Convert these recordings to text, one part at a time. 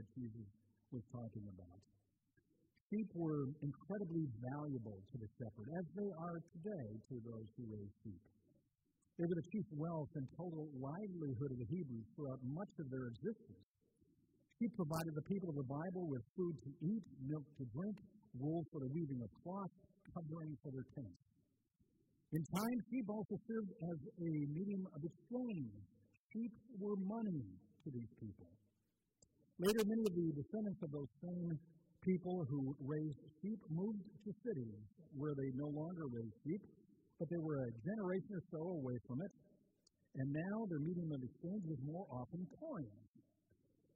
that Jesus was talking about. Sheep were incredibly valuable to the shepherd, as they are today to those who raise sheep. They were the chief wealth and total livelihood of the Hebrews throughout much of their existence. Sheep provided the people of the Bible with food to eat, milk to drink, wool for the weaving of cloth, covering for their tents. In time, sheep also served as a medium of exchange. Sheep were money to these people. Later, many of the descendants of those same people who raised sheep moved to cities where they no longer raised sheep, but they were a generation or so away from it, and now their medium of exchange was more often coins.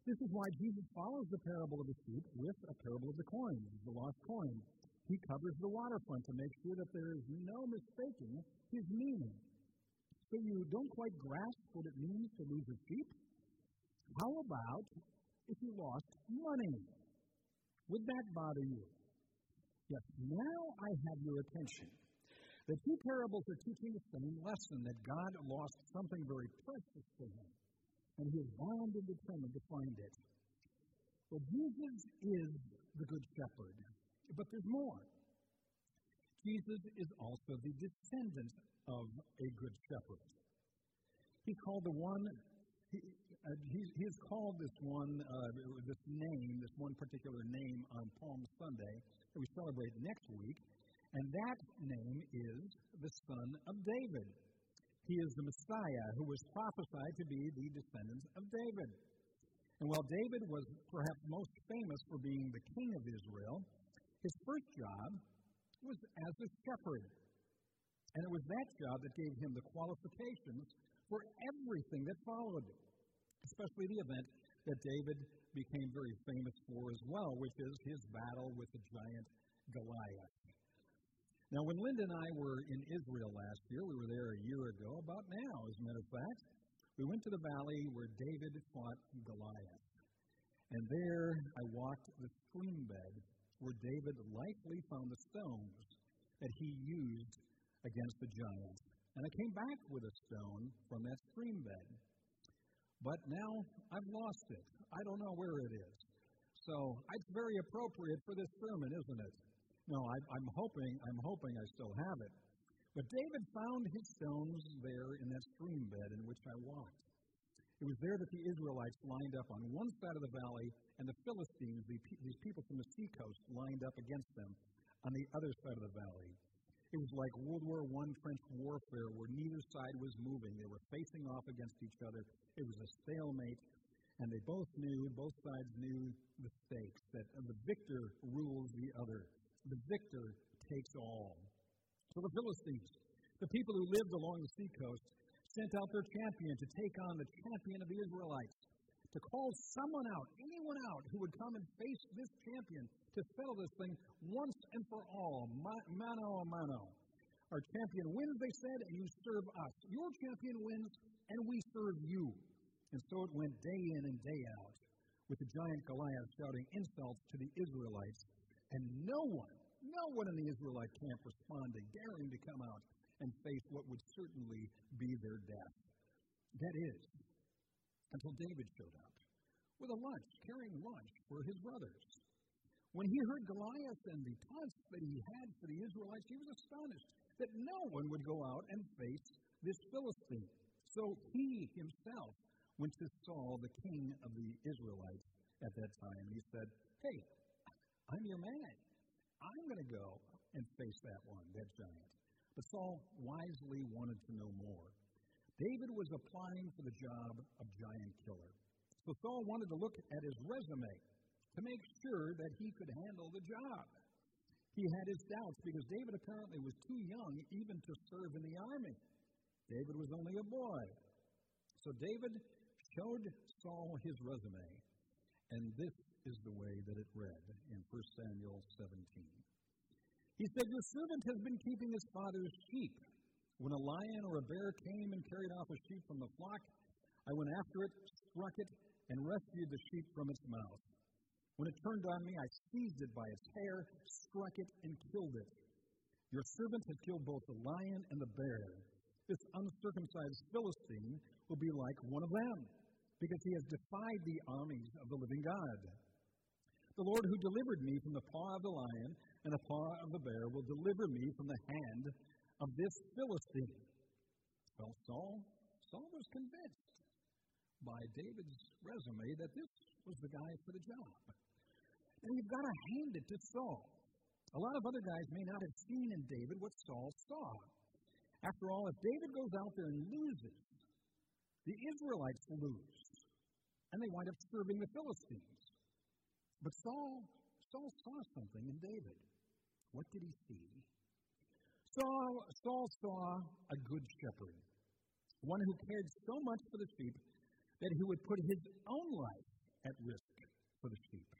This is why Jesus follows the parable of the sheep with a parable of the coins, the lost coin. He covers the waterfront to make sure that there is no mistaking his meaning. So you don't quite grasp what it means to lose a sheep? How about if you lost money? Would that bother you? Yes, now I have your attention. The two parables are teaching the same lesson that God lost something very precious to him, and he is bound and determined to find it. Well, Jesus is the Good Shepherd. But there's more. Jesus is also the descendant of a good shepherd. He's called the one, he, uh, he's, he is called this one, uh, this name, this one particular name on Palm Sunday that we celebrate next week. And that name is the Son of David. He is the Messiah who was prophesied to be the descendant of David. And while David was perhaps most famous for being the king of Israel, his first job was as a shepherd. And it was that job that gave him the qualifications for everything that followed, especially the event that David became very famous for as well, which is his battle with the giant Goliath. Now, when Linda and I were in Israel last year, we were there a year ago, about now, as a matter of fact, we went to the valley where David fought Goliath. And there I walked the stream bed where David likely found the stones that he used against the giant. And I came back with a stone from that stream bed. But now I've lost it. I don't know where it is. So it's very appropriate for this sermon, isn't it? No, I, I'm hoping I'm hoping I still have it. But David found his stones there in that stream bed in which I walked. It was there that the Israelites lined up on one side of the valley, and the Philistines, the, these people from the seacoast, lined up against them on the other side of the valley. It was like World War I trench warfare where neither side was moving. They were facing off against each other. It was a stalemate, and they both knew, both sides knew the stakes that the victor rules the other. The victor takes all. So the Philistines, the people who lived along the seacoast, sent out their champion to take on the champion of the Israelites, to call someone out, anyone out who would come and face this champion to settle this thing once and for all, mano a mano. Our champion wins, they said, and you serve us. Your champion wins, and we serve you. And so it went day in and day out, with the giant Goliath shouting insults to the Israelites, and no one, no one in the Israelite camp responding, daring to come out and face what would certainly be their death. That is, until David showed up with a lunch, carrying lunch for his brothers. When he heard Goliath and the taunts that he had for the Israelites, he was astonished that no one would go out and face this Philistine. So he himself went to Saul, the king of the Israelites at that time. He said, Hey, I'm your man. I'm going to go and face that one, that giant. But Saul wisely wanted to know more. David was applying for the job of giant killer. So Saul wanted to look at his resume to make sure that he could handle the job. He had his doubts because David apparently was too young even to serve in the army. David was only a boy. So David showed Saul his resume, and this is the way that it read in 1 Samuel 17. He said, Your servant has been keeping his father's sheep. When a lion or a bear came and carried off a sheep from the flock, I went after it, struck it, and rescued the sheep from its mouth. When it turned on me, I seized it by its hair, struck it, and killed it. Your servant has killed both the lion and the bear. This uncircumcised Philistine will be like one of them. because he has defied the armies of the living God. The Lord who delivered me from the paw of the lion and the paw of the bear will deliver me from the hand of this Philistine. Well, Saul, Saul was convinced by David's resume that this was the guy for the job. And you've got to hand it to Saul. A lot of other guys may not have seen in David what Saul saw. After all, if David goes out there and loses, the Israelites lose, and they wind up serving the Philistines. But Saul, Saul saw something in David. What did he see? Saul, Saul saw a good shepherd, one who cared so much for the sheep that he would put his own life at risk for the sheep.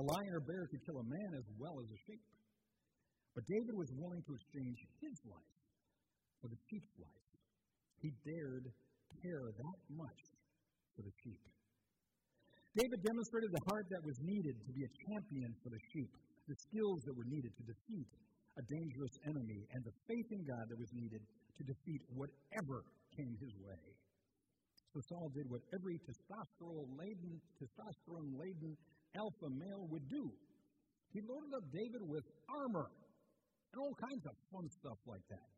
A lion or bear could kill a man as well as a sheep. But David was willing to exchange his life for the sheep's life. He dared care that much for the sheep. David demonstrated the heart that was needed to be a champion for the sheep, the skills that were needed to defeat a dangerous enemy, and the faith in God that was needed to defeat whatever came his way. So Saul did what every testosterone laden, testosterone laden alpha male would do. He loaded up David with armor and all kinds of fun stuff like that.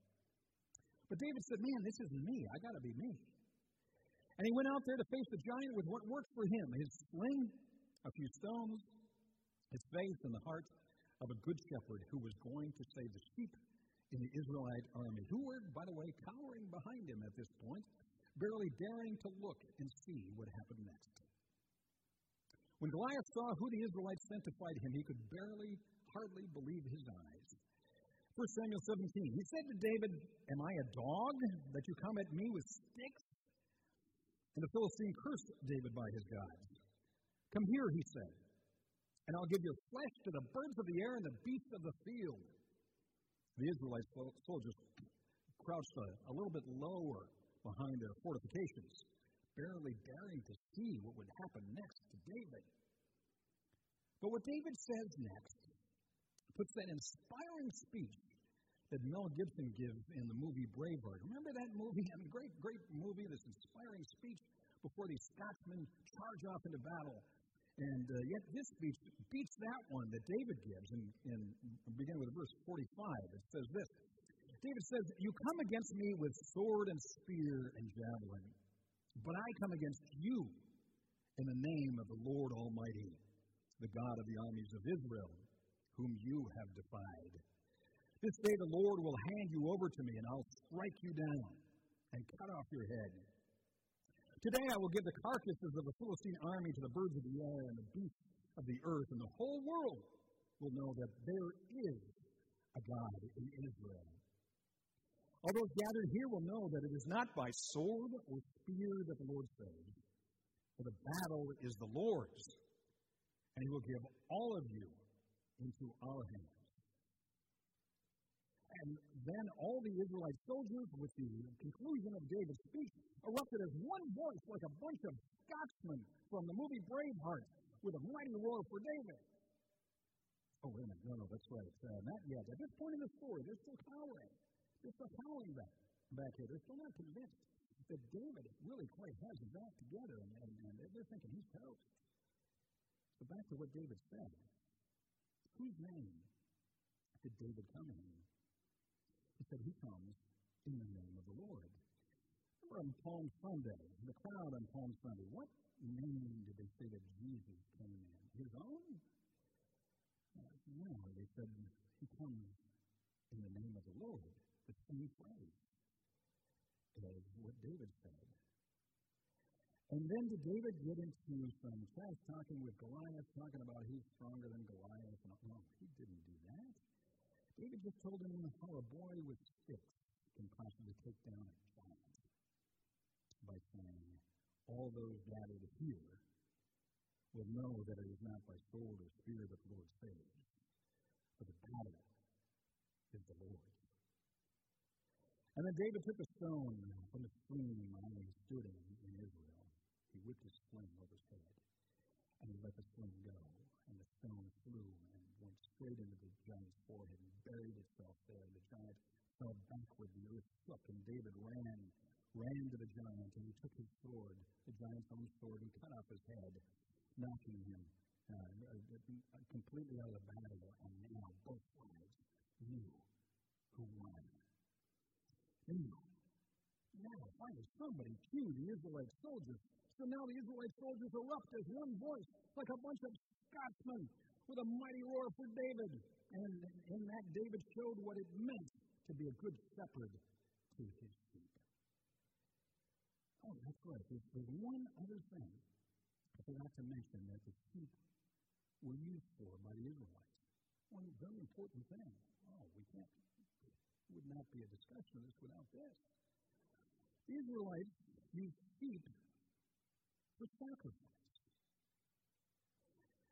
But David said, Man, this isn't me. I got to be me. And he went out there to face the giant with what worked for him his sling, a few stones, his faith, and the heart of a good shepherd who was going to save the sheep in the Israelite army, who were, by the way, cowering behind him at this point, barely daring to look and see what happened next. When Goliath saw who the Israelites sent to fight him, he could barely, hardly believe his eyes. 1 Samuel 17, he said to David, Am I a dog that you come at me with sticks? And the Philistine cursed David by his gods. Come here, he said, and I'll give your flesh to the birds of the air and the beasts of the field. The Israelite soldiers crouched a, a little bit lower behind their fortifications, barely daring to see what would happen next to David. But what David says next puts that inspiring speech that Mel Gibson gives in the movie Braveheart. Remember that movie? I mean, great, great movie, this inspiring speech before these Scotsmen charge off into battle. And uh, yet, this speech beats that one that David gives, in, in beginning with verse 45. It says this David says, You come against me with sword and spear and javelin, but I come against you in the name of the Lord Almighty, the God of the armies of Israel, whom you have defied. This day the Lord will hand you over to me, and I'll strike you down and cut off your head. Today I will give the carcasses of the Philistine army to the birds of the air and the beasts of the earth, and the whole world will know that there is a God in Israel. All those gathered here will know that it is not by sword or spear that the Lord saves, for the battle is the Lord's, and He will give all of you into our hands. And then all the Israelite soldiers, with the conclusion of David's speech, erupted as one voice like a bunch of Scotsmen from the movie Braveheart with a mighty roar for David. Oh, wait a minute. No, no, that's right. Uh, not yet. At this point in the story, they're still cowering. They're still cowering back, back here. They're still not convinced that David really quite has his act together, and, and, and they're thinking he's toast. So back to what David said. Whose name did David come in? Comes in the name of the Lord. Remember on Palm Sunday, the crowd on Palm Sunday, what name did they say that Jesus came in? His own? No, they said he comes in the name of the Lord the same phrase as what David said. And then did David get into some trash talking with Goliath, talking about he's stronger than Goliath? No, he didn't do that. David just told him how a boy with sticks can possibly take down a giant by saying, All those gathered here will know that it is not by sword or spear that the Lord saves, but the battle is the Lord's. And then David took a stone from the stream on he stood in, in Israel. He whipped his sling over his head, and he let the sling go. And the stone flew and went straight into the giant's forehead and buried itself there. And the giant fell backward. The earth shook, and David ran ran to the giant, and he took his sword, the giant's own sword, and cut off his head, knocking him uh, uh completely out of the battle. And now both sides knew who won. Knew. Now, somebody cued the Israelite soldiers. So now the Israelite soldiers erupt as one voice, like a bunch of Scotsmen with a mighty roar for David. And in that, David showed what it meant to be a good shepherd to his sheep. Oh, that's right. There's, there's one other thing I forgot to mention that the sheep were used for by the Israelites. One very important thing. Oh, we can't, would not be a discussion of this without this. The Israelites used sheep for sacrifice.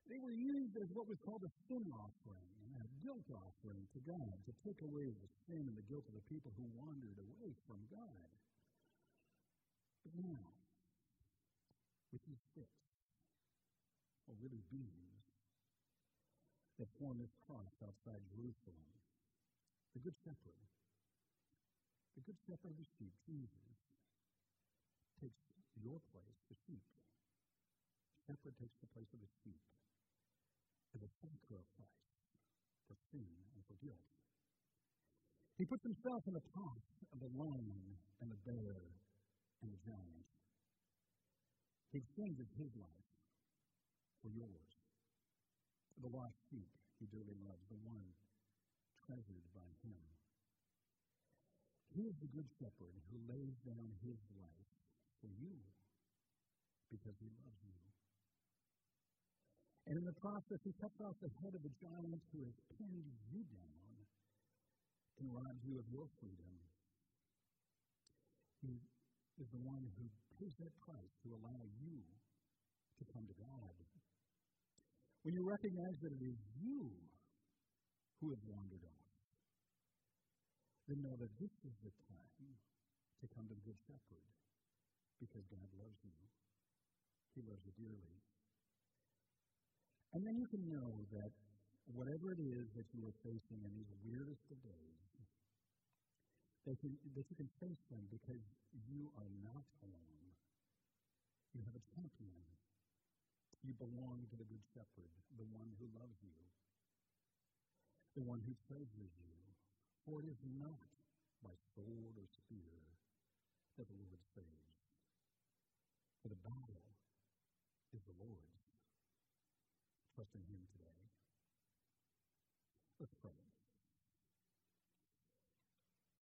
They were used as what was called a sin offering and a guilt offering to God to take away the sin and the guilt of the people who wandered away from God. But now, with these sticks, or really beams, that form this cross outside Jerusalem, the Good Shepherd, the Good Shepherd of the sheep, Jesus, takes your place, the sheep. The shepherd takes the place of the sheep as a sacrifice for sin and for guilt. He puts himself in the path of the lion and the bear and the giant. He exchanges his life for yours. For The lost sheep he dearly loves, the one treasured by him. He is the good shepherd who lays down his life for you because he loves you. And in the process, he cuts off the head of the giant who has pinned you down and robs you of your freedom. He is the one who pays that price to allow you to come to God. When you recognize that it is you who have wandered off, then know that this is the time to come to the Good Shepherd because God loves you. He loves you dearly. And then you can know that whatever it is that you are facing in these weirdest of days, that you, that you can face them because you are not alone. You have a champion. You belong to the Good Shepherd, the one who loves you, the one who treasures you. For it is not by sword or spear that the Lord saves, for the battle is the Lord's trust in Him today. Let's pray.